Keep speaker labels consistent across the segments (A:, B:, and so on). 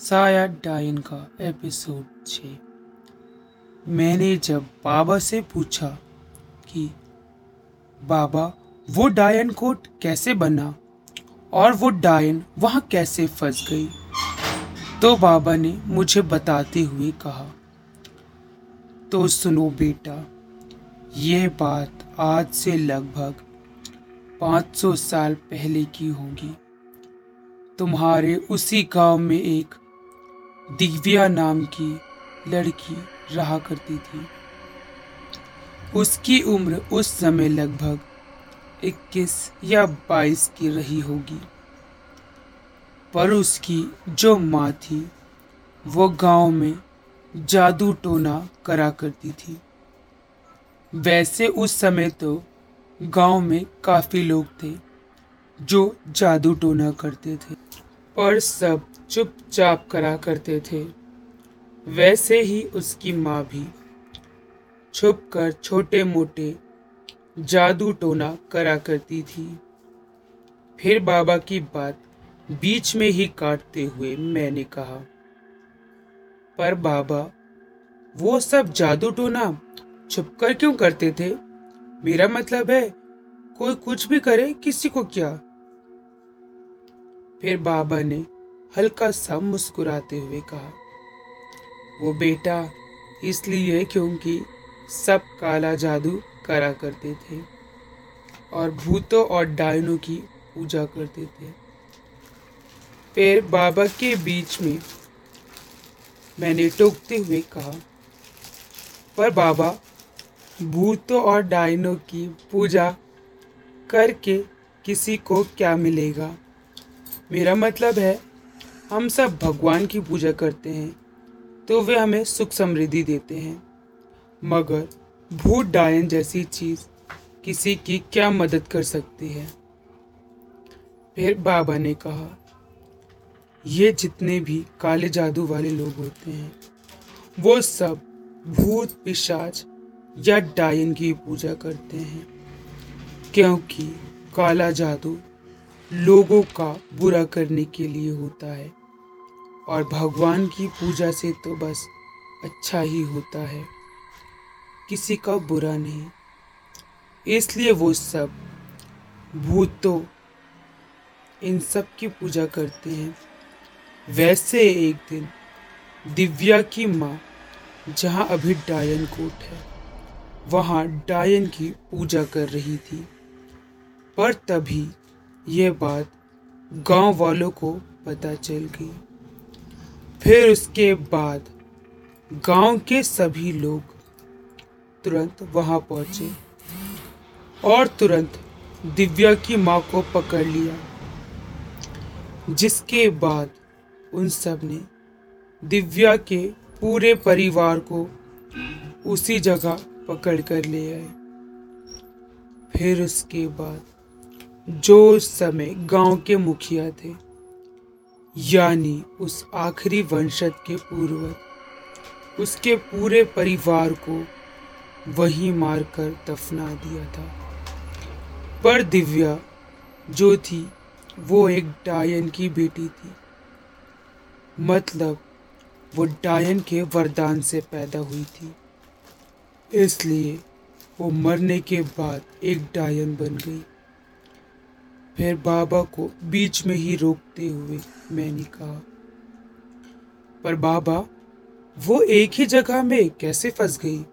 A: साया डायन का एपिसोड छ। मैंने जब बाबा से पूछा कि, बाबा, वो डायन कोट कैसे बना और वो डायन वहाँ कैसे फंस गई? तो बाबा ने मुझे बताते हुए कहा तो सुनो बेटा, ये बात आज से लगभग 500 साल पहले की होगी। तुम्हारे उसी गाँव में एक दिव्या नाम की लड़की रहा करती थी। उसकी उम्र उस समय लगभग 21 या 22 की रही होगी। पर उसकी जो माँ थी, वो गाँव में जादू टोना करा करती थी। वैसे उस समय तो गाँव में काफ़ी लोग थे जो जादू टोना करते थे। और सब चुपचाप करा करते थे। वैसे ही उसकी माँ भी। छुप कर छोटे मोटे जादू टोना करा करती थी। फिर बाबा की बात बीच में ही काटते हुए मैंने कहा, पर बाबा, वो सब जादू टोना छुपकर क्यों करते थे? मेरा मतलब है, कोई कुछ भी करे, किसी को क्या? फिर बाबा ने हल्का सा मुस्कुराते हुए कहा, वो बेटा, इसलिए क्योंकि सब काला जादू करा करते थे और भूतों और डायनों की पूजा करते थे। फिर बाबा के बीच में मैंने टोकते हुए कहा, पर बाबा, भूतों और डायनों की पूजा करके किसी को क्या मिलेगा? मेरा मतलब है, हम सब भगवान की पूजा करते हैं तो वे हमें सुख समृद्धि देते हैं। मगर भूत डायन जैसी चीज़ किसी की क्या मदद कर सकती है? फिर बाबा ने कहा, ये जितने भी काले जादू वाले लोग होते हैं, वो सब भूत, पिशाच या डायन की पूजा करते हैं, क्योंकि काला जादू लोगों का बुरा करने के लिए होता है। और भगवान की पूजा से तो बस अच्छा ही होता है। किसी का बुरा नहीं। इसलिए वो सब भूतों, इन सब की पूजा करते हैं। वैसे एक दिन दिव्या की माँ, जहाँ अभी डायन कोट है, वहाँ डायन की पूजा कर रही थी। पर तभी यह बात गाँव वालों को पता चल गई। फिर उसके बाद गाँव के सभी लोग तुरंत वहाँ पहुँचे और तुरंत दिव्या की माँ को पकड़ लिया, जिसके बाद उन सबने दिव्या के पूरे परिवार को उसी जगह पकड़ कर ले आए। फिर उसके बाद जो उस समय गाँव के मुखिया थे, यानी उस आखिरी वंशज के पूर्वज, उसके पूरे परिवार को वही मारकर दफना दिया था। पर दिव्या, जो थी, वो एक डायन की बेटी थी। मतलब वो डायन के वरदान से पैदा हुई थी। इसलिए वो मरने के बाद एक डायन बन गई। फिर बाबा को बीच में ही रोकते हुए मैंने कहा, पर बाबा, वो एक ही जगह में कैसे फंस गई?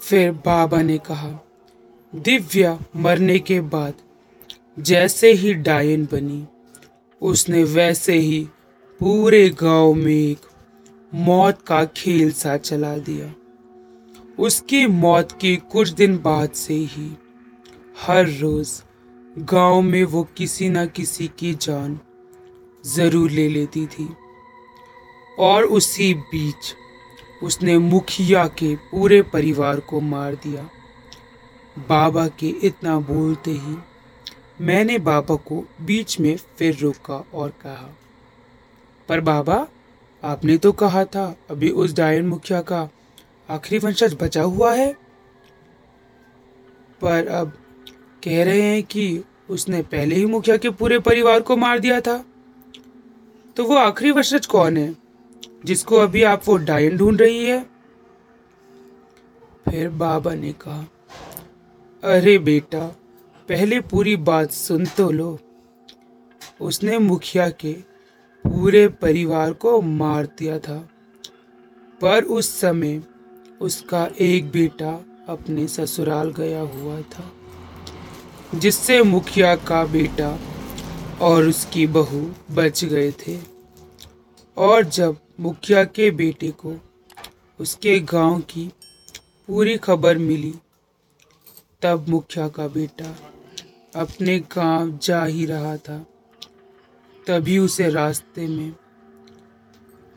A: फिर बाबा ने कहा, दिव्या मरने के बाद जैसे ही डायन बनी, उसने वैसे ही पूरे गाँव में एक मौत का खेल सा चला दिया। उसकी मौत के कुछ दिन बाद से ही हर रोज गाँव में वो किसी न किसी की जान ज़रूर ले लेती थी। और उसी बीच उसने मुखिया के पूरे परिवार को मार दिया। बाबा के इतना बोलते ही मैंने बाबा को बीच में फिर रोका और कहा, पर बाबा, आपने तो कहा था, अभी उस डायन मुखिया का आखिरी वंशज बचा हुआ है। पर अब कह रहे हैं कि उसने पहले ही मुखिया के पूरे परिवार को मार दिया था। तो वो आखिरी वंशज कौन है, जिसको अभी आप वो डायन ढूंढ रही है? फिर बाबा ने कहा, अरे बेटा, पहले पूरी बात सुन तो लो। उसने मुखिया के पूरे परिवार को मार दिया था। पर उस समय उसका एक बेटा अपने ससुराल गया हुआ था। जिससे मुखिया का बेटा और उसकी बहू बच गए थे। और जब मुखिया के बेटे को उसके गाँव की पूरी खबर मिली, तब मुखिया का बेटा अपने गाँव जा ही रहा था। तभी उसे रास्ते में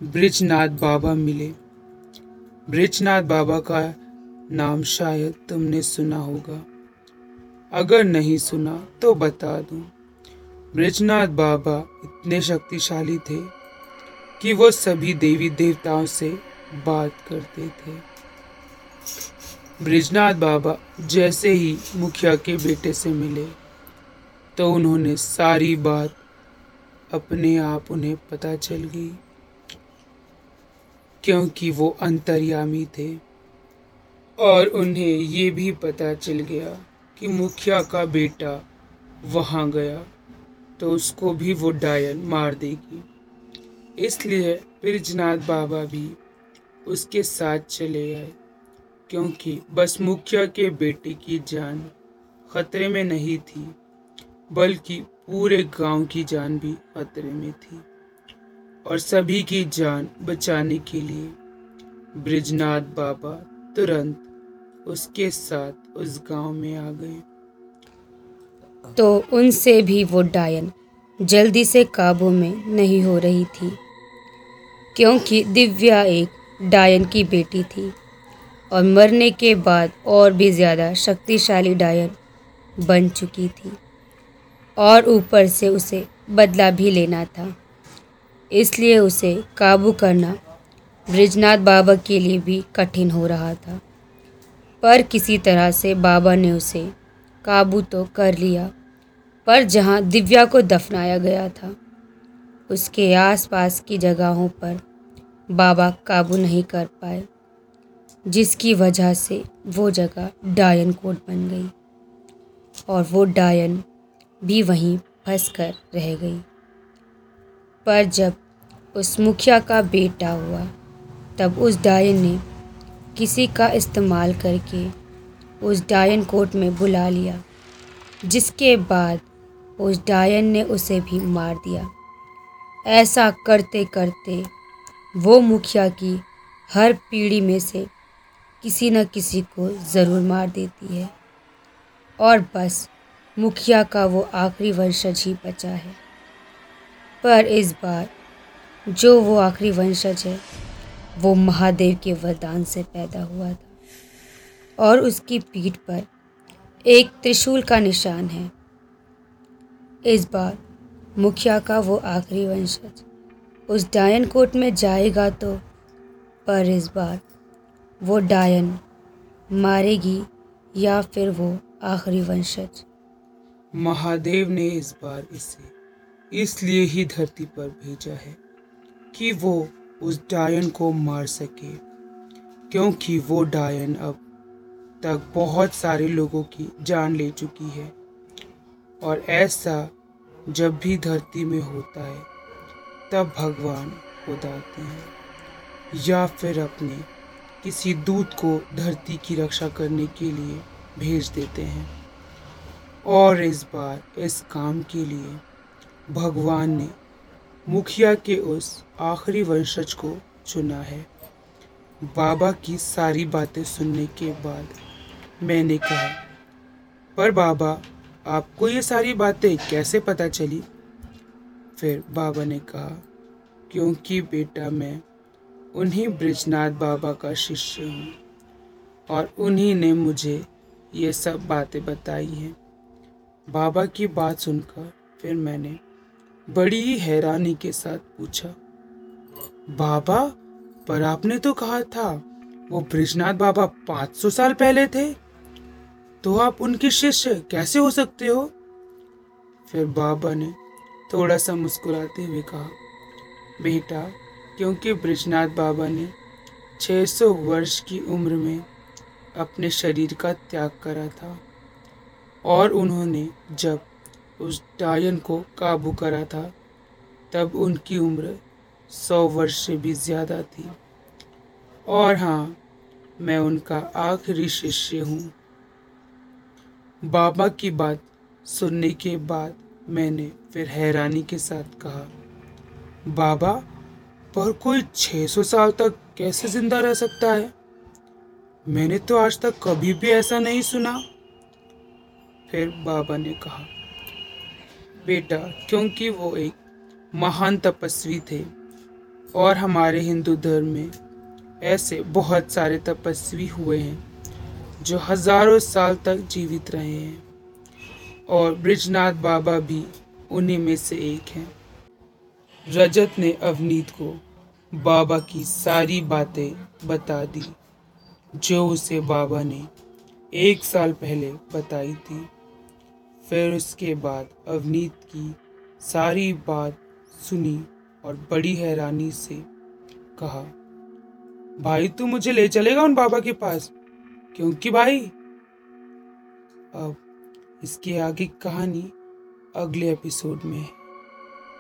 A: ब्रिजनाथ बाबा मिले। ब्रिजनाथ बाबा का नाम शायद तुमने सुना होगा। अगर नहीं सुना तो बता दूँ। ब्रिजनाथ बाबा इतने शक्तिशाली थे कि वो सभी देवी देवताओं से बात करते थे। ब्रिजनाथ बाबा जैसे ही मुखिया के बेटे से मिले तो उन्होंने सारी बात अपने आप उन्हें पता चल गई, क्योंकि वो अंतर्यामी थे और उन्हें ये भी पता चल गया कि मुखिया का बेटा वहाँ गया तो उसको भी वो डायन मार देगी। इसलिए ब्रिजनाथ बाबा भी उसके साथ चले आए, क्योंकि बस मुखिया के बेटे की जान खतरे में नहीं थी, बल्कि पूरे गाँव की जान भी खतरे में थी, और सभी की जान बचाने के लिए ब्रिजनाथ बाबा तुरंत उसके साथ उस गाँव में आ गए
B: तो उनसे भी वो डायन जल्दी से काबू में नहीं हो रही थी, क्योंकि दिव्या एक डायन की बेटी थी और मरने के बाद और भी ज़्यादा शक्तिशाली डायन बन चुकी थी और ऊपर से उसे बदला भी लेना था। इसलिए उसे काबू करना ब्रिजनाथ बाबा के लिए भी कठिन हो रहा था। पर किसी तरह से बाबा ने उसे काबू तो कर लिया, पर जहाँ दिव्या को दफनाया गया था, उसके आसपास की जगहों पर बाबा काबू नहीं कर पाए, जिसकी वजह से वो जगह डायन कोट बन गई और वो डायन भी वहीं फंस कर रह गई। पर जब उस मुखिया का बेटा हुआ, तब उस डायन ने किसी का इस्तेमाल करके उस डायन कोर्ट में बुला लिया, जिसके बाद उस डायन ने उसे भी मार दिया। ऐसा करते करते वो मुखिया की हर पीढ़ी में से किसी न किसी को ज़रूर मार देती है, और बस मुखिया का वो आखिरी वंशज ही बचा है। पर इस बार जो वो आखिरी वंशज है वो महादेव के वरदान से पैदा हुआ था। और उसकी पीठ पर एक त्रिशूल का निशान है। इस बार मुखिया का वो आखिरी वंशज। उस डायन कोट में जाएगा तो पर इस बार वो डायन मारेगी या फिर वो आखिरी वंशज।
A: महादेव ने इस बार इसे इसलिए ही धरती पर भेजा है कि वो उस डायन को मार सके, क्योंकि वो डायन अब तक बहुत सारे लोगों की जान ले चुकी है। और ऐसा जब भी धरती में होता है, तब भगवान उदाते हैं। या फिर अपने किसी दूत को धरती की रक्षा करने के लिए भेज देते हैं। और इस बार इस काम के लिए भगवान ने मुखिया के उस आखिरी वंशज को चुना है। बाबा की सारी बातें सुनने के बाद मैंने कहा, पर बाबा, आपको ये सारी बातें कैसे पता चली? फिर बाबा ने कहा, क्योंकि बेटा मैं उन्हीं ब्रिजनाथ बाबा का शिष्य हूँ और उन्हीं ने मुझे ये सब बातें बताई हैं। बाबा की बात सुनकर फिर मैंने बड़ी हैरानी के साथ पूछा, बाबा, पर आपने तो कहा था, वो ब्रिजनाथ बाबा 500 साल पहले थे तो आप उनके शिष्य कैसे हो सकते हो? फिर बाबा ने थोड़ा सा मुस्कुराते हुए कहा, बेटा, क्योंकि ब्रिजनाथ बाबा ने 600 वर्ष की उम्र में अपने शरीर का त्याग करा था, और उन्होंने जब उस डायन को काबू करा था। तब उनकी उम्र सौ वर्ष से भी ज़्यादा थी। और हाँ मैं उनका आखिरी शिष्य हूँ। बाबा की बात सुनने के बाद मैंने फिर हैरानी के साथ कहा, बाबा, पर कोई 600 साल तक कैसे ज़िंदा रह सकता है? मैंने तो आज तक कभी भी ऐसा नहीं सुना। फिर बाबा ने कहा बेटा, क्योंकि वो एक महान तपस्वी थे और हमारे हिंदू धर्म में ऐसे बहुत सारे तपस्वी हुए हैं जो हज़ारों साल तक जीवित रहे हैं और ब्रिजनाथ बाबा भी उन्हीं में से एक हैं। रजत ने अवनीत को बाबा की सारी बातें बता दी, जो उसे बाबा ने एक साल पहले बताई थी। फिर उसके बाद अवनीत की सारी बात सुनी और बड़ी हैरानी से कहा, भाई, तू मुझे ले चलेगा उन बाबा के पास? क्योंकि भाई? अब इसके आगे कहानी अगले एपिसोड में है।